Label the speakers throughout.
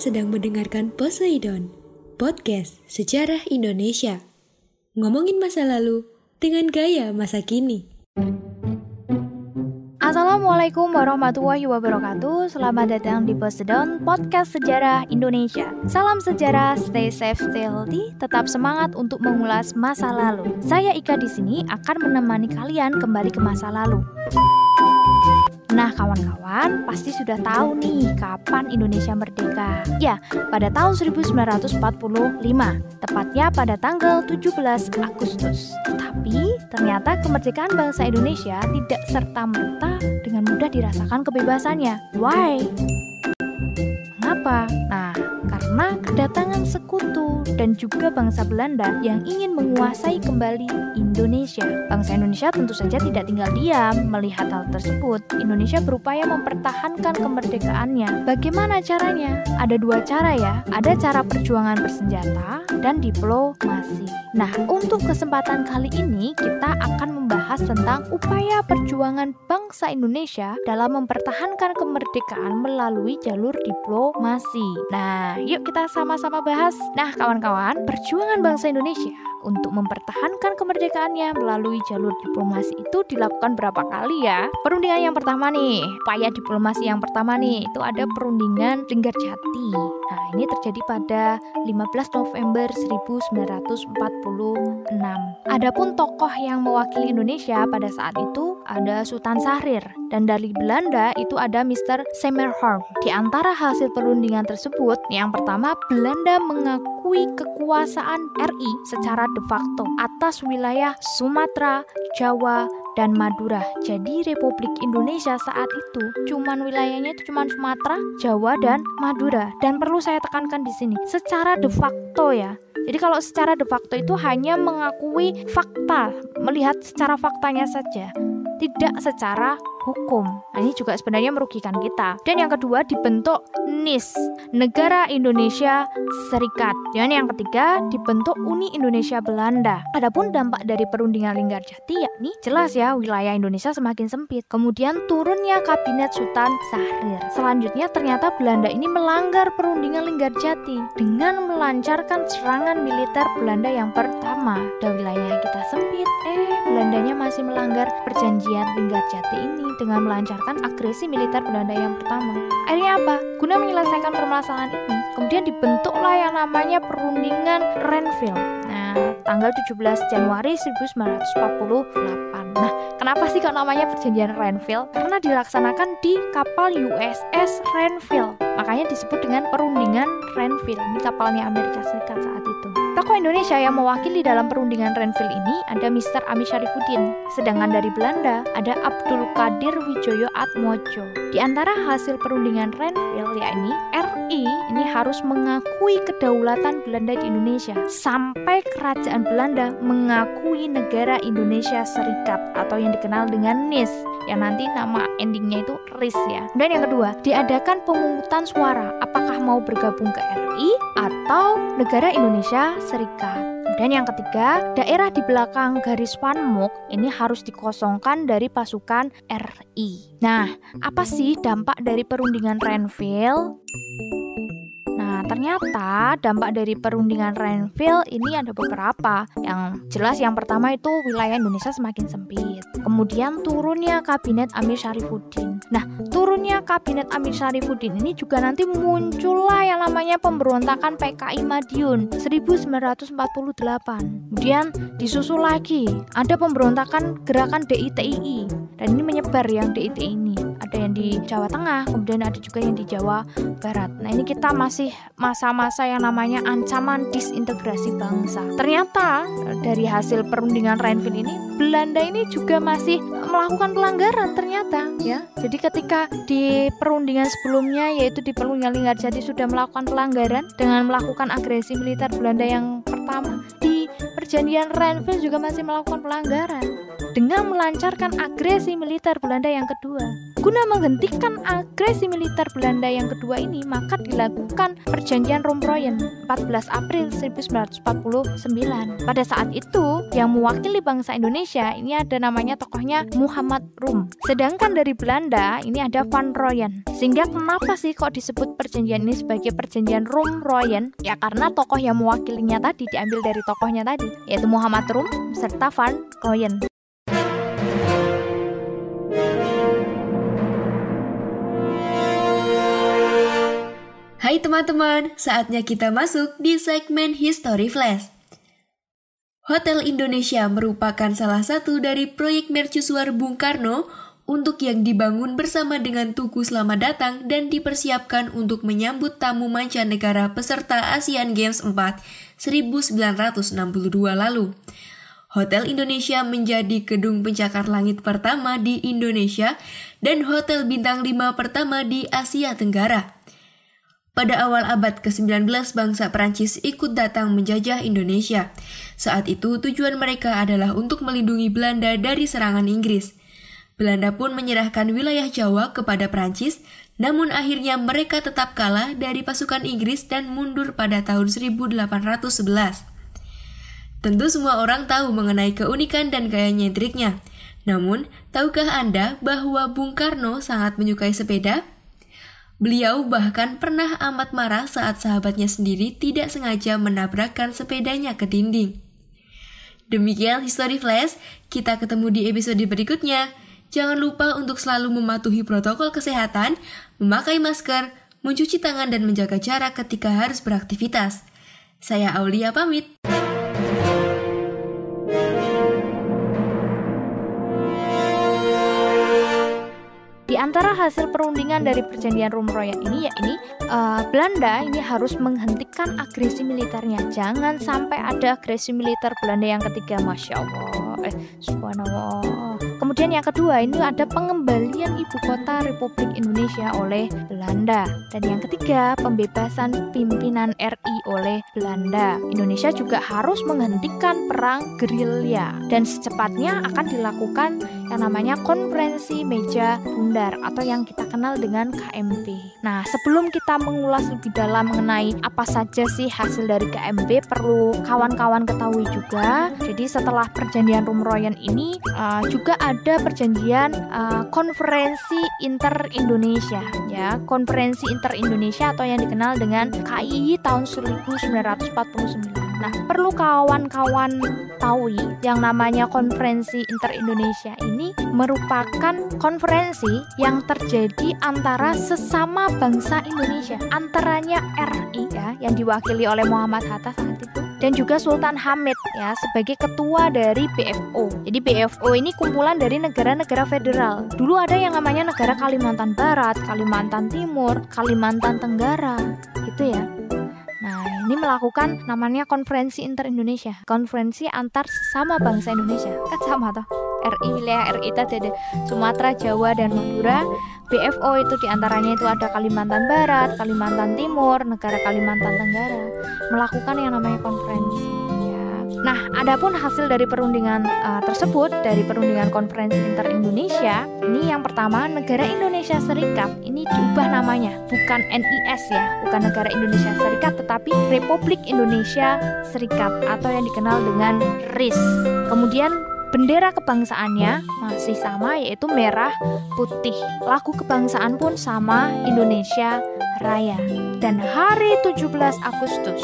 Speaker 1: Sedang mendengarkan Poseidon, podcast sejarah Indonesia. Ngomongin masa lalu dengan gaya masa kini.
Speaker 2: Assalamualaikum warahmatullahi wabarakatuh Selamat datang di Poseidon Podcast Sejarah Indonesia Salam sejarah, stay safe, stay healthy Tetap semangat untuk mengulas masa lalu Saya Ika di sini akan menemani kalian kembali ke masa lalu Nah, kawan-kawan pasti sudah tahu nih kapan Indonesia merdeka. Ya, pada tahun 1945, tepatnya pada tanggal 17 Agustus. Tapi, ternyata kemerdekaan bangsa Indonesia tidak serta-merta dengan mudah dirasakan kebebasannya. Why? Mengapa? Nah, karena kedatangan sekutu dan juga bangsa Belanda yang ingin menguasai kembali Indonesia. Bangsa Indonesia tentu saja tidak tinggal diam melihat hal tersebut. Indonesia berupaya mempertahankan kemerdekaannya. Bagaimana caranya? Ada dua cara ya. Ada cara perjuangan bersenjata dan diplomasi. Nah, untuk kesempatan kali ini kita akan membahas tentang upaya perjuangan bangsa Indonesia dalam mempertahankan kemerdekaan melalui jalur diplomasi. Nah, yuk Yuk kita sama-sama bahas. Nah, kawan-kawan, perjuangan bangsa Indonesia untuk mempertahankan kemerdekaannya melalui jalur diplomasi itu dilakukan berapa kali ya? Perundingan yang pertama nih, upaya diplomasi yang pertama nih, itu ada perundingan Linggarjati. Nah, ini terjadi pada 15 November 1946. Adapun tokoh yang mewakili Indonesia pada saat itu ada Sultan Sahrir dan dari Belanda itu ada Mr. Semmerhorn. Di antara hasil perundingan tersebut, yang pertama Belanda mengakui kekuasaan RI secara de facto atas wilayah Sumatera, Jawa, dan Madura. Jadi Republik Indonesia saat itu cuman wilayahnya itu cuman Sumatera, Jawa dan Madura. Dan perlu saya tekankan di sini, secara de facto ya. Jadi kalau secara de facto itu hanya mengakui fakta, melihat secara faktanya saja tidak secara hukum. Nah, ini juga sebenarnya merugikan kita. Dan yang kedua dibentuk NIS, Negara Indonesia Serikat. Dan yang ketiga dibentuk Uni Indonesia Belanda. Adapun dampak dari perundingan Linggarjati yakni jelas ya wilayah Indonesia semakin sempit. Kemudian turunnya kabinet Sultan Sahrir. Selanjutnya ternyata Belanda ini melanggar perundingan Linggarjati dengan melancarkan serangan militer Belanda yang pertama. Dan wilayah kita sempit, eh Belandanya masih melanggar perjanjian Linggarjati ini dengan melancarkan agresi militer Belanda yang pertama. Akhirnya apa? Guna menyelesaikan permasalahan ini, kemudian dibentuklah yang namanya perundingan Renville. Nah, tanggal 17 Januari 1948. Nah, kenapa sih kok namanya perjanjian Renville? Karena dilaksanakan di kapal USS Renville. Makanya disebut dengan perundingan Renville. Ini kapalnya Amerika Serikat saat itu. Tokoh Indonesia yang mewakili dalam perundingan Renville ini ada Mr. Ami Syarifuddin. Sedangkan dari Belanda ada Abdul Qadir Wijoyo Atmojo. Di antara hasil perundingan Renville yakni RI ini harus mengakui kedaulatan Belanda di Indonesia sampai kerajaan Belanda mengakui negara Indonesia Serikat atau yang dikenal dengan NIS yang nanti nama endingnya itu RIS ya. Dan yang kedua, diadakan pemungutan suara apakah mau bergabung ke RI atau negara Indonesia Serikat. Dan yang ketiga, daerah di belakang garis Wanmuk ini harus dikosongkan dari pasukan RI. Nah, apa sih dampak dari perundingan Renville? Nah, ternyata dampak dari perundingan Renville ini ada beberapa. Yang jelas yang pertama itu wilayah Indonesia semakin sempit. Kemudian turunnya kabinet Amir Syarifuddin. Nah, turunnya kabinet Amir Syarifuddin ini juga nanti muncullah yang namanya pemberontakan PKI Madiun 1948. Kemudian disusul lagi ada pemberontakan gerakan DITII dan ini menyebar yang DITI ini. Ada yang di Jawa Tengah, kemudian ada juga yang di Jawa Barat. Nah, ini kita masih masa-masa yang namanya ancaman disintegrasi bangsa. Ternyata dari hasil perundingan Renville ini Belanda ini juga masih melakukan pelanggaran ternyata ya. Jadi ketika di perundingan sebelumnya yaitu di perundingan Linggarjati sudah melakukan pelanggaran dengan melakukan agresi militer Belanda yang pertama di perjanjian Renville juga masih melakukan pelanggaran. Dengan melancarkan agresi militer Belanda yang kedua. Guna menghentikan agresi militer Belanda yang kedua ini, maka dilakukan perjanjian Romproyen 14 April 1949. Pada saat itu, yang mewakili bangsa Indonesia ini ada namanya tokohnya Muhammad Rum. Sedangkan dari Belanda ini ada Van Royen. Sehingga kenapa sih kok disebut perjanjian ini sebagai perjanjian Rum Royen? Ya karena tokoh yang mewakilinya tadi diambil dari tokohnya tadi, yaitu Muhammad Rum serta Van Royen.
Speaker 1: Hai teman-teman, saatnya kita masuk di segmen History Flash. Hotel Indonesia merupakan salah satu dari proyek mercusuar Bung Karno untuk yang dibangun bersama dengan Tugu Selamat Datang dan dipersiapkan untuk menyambut tamu mancanegara peserta Asian Games 4 1962 lalu. Hotel Indonesia menjadi gedung pencakar langit pertama di Indonesia dan hotel bintang 5 pertama di Asia Tenggara. Pada awal abad ke-19, bangsa Perancis ikut datang menjajah Indonesia. Saat itu, tujuan mereka adalah untuk melindungi Belanda dari serangan Inggris. Belanda pun menyerahkan wilayah Jawa kepada Perancis, namun akhirnya mereka tetap kalah dari pasukan Inggris dan mundur pada tahun 1811. Tentu semua orang tahu mengenai keunikan dan gaya nyentriknya. Namun, tahukah Anda bahwa Bung Karno sangat menyukai sepeda? Beliau bahkan pernah amat marah saat sahabatnya sendiri tidak sengaja menabrakkan sepedanya ke dinding. Demikian History Flash, kita ketemu di episode berikutnya. Jangan lupa untuk selalu mematuhi protokol kesehatan, memakai masker, mencuci tangan dan menjaga jarak ketika harus beraktivitas. Saya Aulia pamit.
Speaker 2: Antara hasil perundingan dari perjanjian Rumroyen ini ya ini uh, Belanda ini harus menghentikan agresi militernya. Jangan sampai ada agresi militer Belanda yang ketiga, masya Allah, eh subhanallah. Kemudian yang kedua ini ada pengembalian ibu kota Republik Indonesia oleh Belanda. Dan yang ketiga pembebasan pimpinan RI oleh Belanda. Indonesia juga harus menghentikan perang gerilya dan secepatnya akan dilakukan yang namanya konferensi meja bundar atau yang kita kenal dengan KMP. Nah, sebelum kita mengulas lebih dalam mengenai apa saja sih hasil dari KMP, perlu kawan-kawan ketahui juga. Jadi setelah perjanjian Rumroyen ini uh, juga ada perjanjian uh, konferensi inter Indonesia ya, konferensi inter Indonesia atau yang dikenal dengan KII tahun 1949. Nah, perlu kawan-kawan tahu yang namanya konferensi inter Indonesia ini merupakan konferensi yang terjadi antara sesama bangsa Indonesia, antaranya RI ya yang diwakili oleh Muhammad Hatta saat itu dan juga Sultan Hamid ya sebagai ketua dari BFO. Jadi BFO ini kumpulan dari negara-negara federal. Dulu ada yang namanya negara Kalimantan Barat, Kalimantan Timur, Kalimantan Tenggara, gitu ya. Ini melakukan namanya konferensi inter Indonesia, konferensi antar sesama bangsa Indonesia. Kan sama toh? RI wilayah RI tadi ada Sumatera, Jawa dan Madura. BFO itu di antaranya itu ada Kalimantan Barat, Kalimantan Timur, negara Kalimantan Tenggara melakukan yang namanya konferensi. Nah, adapun hasil dari perundingan uh, tersebut dari perundingan konferensi inter Indonesia, ini yang pertama negara Indonesia Serikat ini diubah namanya, bukan NIS ya, bukan negara Indonesia Serikat tetapi Republik Indonesia Serikat atau yang dikenal dengan RIS. Kemudian bendera kebangsaannya masih sama yaitu merah putih. Lagu kebangsaan pun sama Indonesia Raya. Dan hari 17 Agustus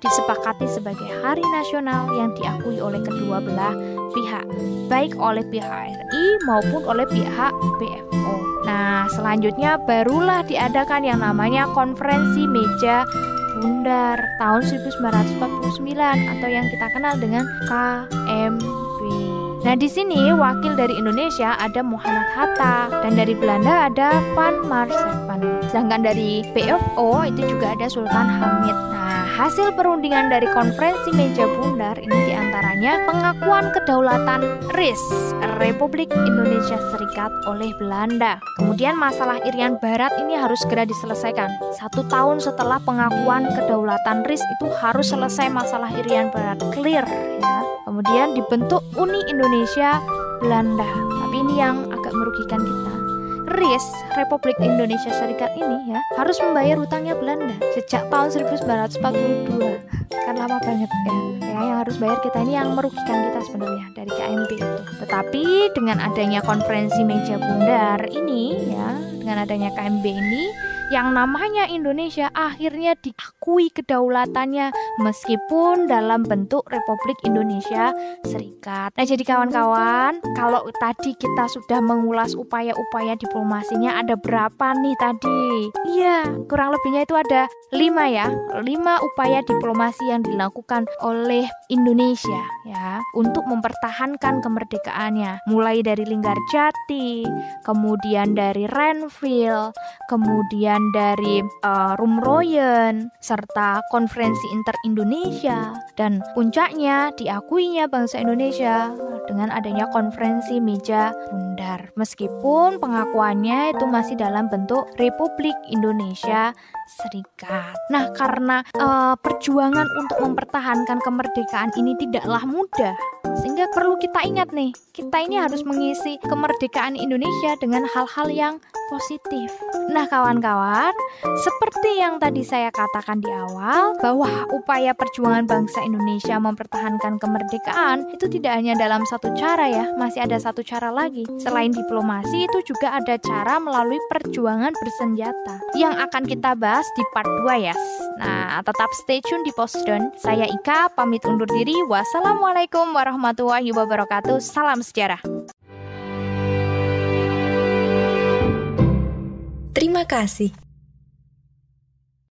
Speaker 2: disepakati sebagai hari nasional yang diakui oleh kedua belah pihak, baik oleh pihak RI maupun oleh pihak BFO. Nah, selanjutnya barulah diadakan yang namanya konferensi meja bundar tahun 1949 atau yang kita kenal dengan KMB. Nah, di sini wakil dari Indonesia ada Muhammad Hatta dan dari Belanda ada Van Marsepane. Sedangkan dari BFO itu juga ada Sultan Hamid. Nah, hasil perundingan dari konferensi meja bundar ini di antaranya pengakuan kedaulatan RIS Republik Indonesia Serikat oleh Belanda. Kemudian masalah Irian Barat ini harus segera diselesaikan. Satu tahun setelah pengakuan kedaulatan RIS itu harus selesai masalah Irian Barat clear ya. Kemudian dibentuk Uni Indonesia Belanda. Tapi ini yang agak merugikan kita. RIS Republik Indonesia Serikat ini ya harus membayar hutangnya Belanda sejak tahun 1942 kan lama banget ya ya yang harus bayar kita ini yang merugikan kita sebenarnya dari KMP itu. Tetapi dengan adanya konferensi meja bundar ini ya dengan adanya KMB ini yang namanya Indonesia akhirnya diakui kedaulatannya meskipun dalam bentuk Republik Indonesia Serikat. Nah, jadi kawan-kawan, kalau tadi kita sudah mengulas upaya-upaya diplomasinya ada berapa nih tadi? Iya, kurang lebihnya itu ada lima ya, lima upaya diplomasi yang dilakukan oleh Indonesia ya untuk mempertahankan kemerdekaannya, mulai dari Linggarjati, kemudian dari Renville, kemudian dari uh, Rumroyen serta konferensi inter Indonesia dan puncaknya diakuinya bangsa Indonesia dengan adanya konferensi meja bundar. Meskipun pengakuannya itu masih dalam bentuk Republik Indonesia Serikat. Nah, karena uh, perjuangan untuk mempertahankan kemerdekaan ini tidaklah mudah, sehingga perlu kita ingat nih, kita ini harus mengisi kemerdekaan Indonesia dengan hal-hal yang positif. Nah, kawan-kawan, seperti yang tadi saya katakan di awal, bahwa upaya perjuangan bangsa Indonesia mempertahankan kemerdekaan itu tidak hanya dalam satu cara ya, masih ada satu cara lagi. Selain diplomasi, itu juga ada cara melalui perjuangan bersenjata yang akan kita bahas di part 2 ya. Nah, tetap stay tune di Postdon. Saya Ika, pamit undur diri. Wassalamualaikum warahmatullahi wabarakatuh. Salam sejarah.
Speaker 1: Terima kasih.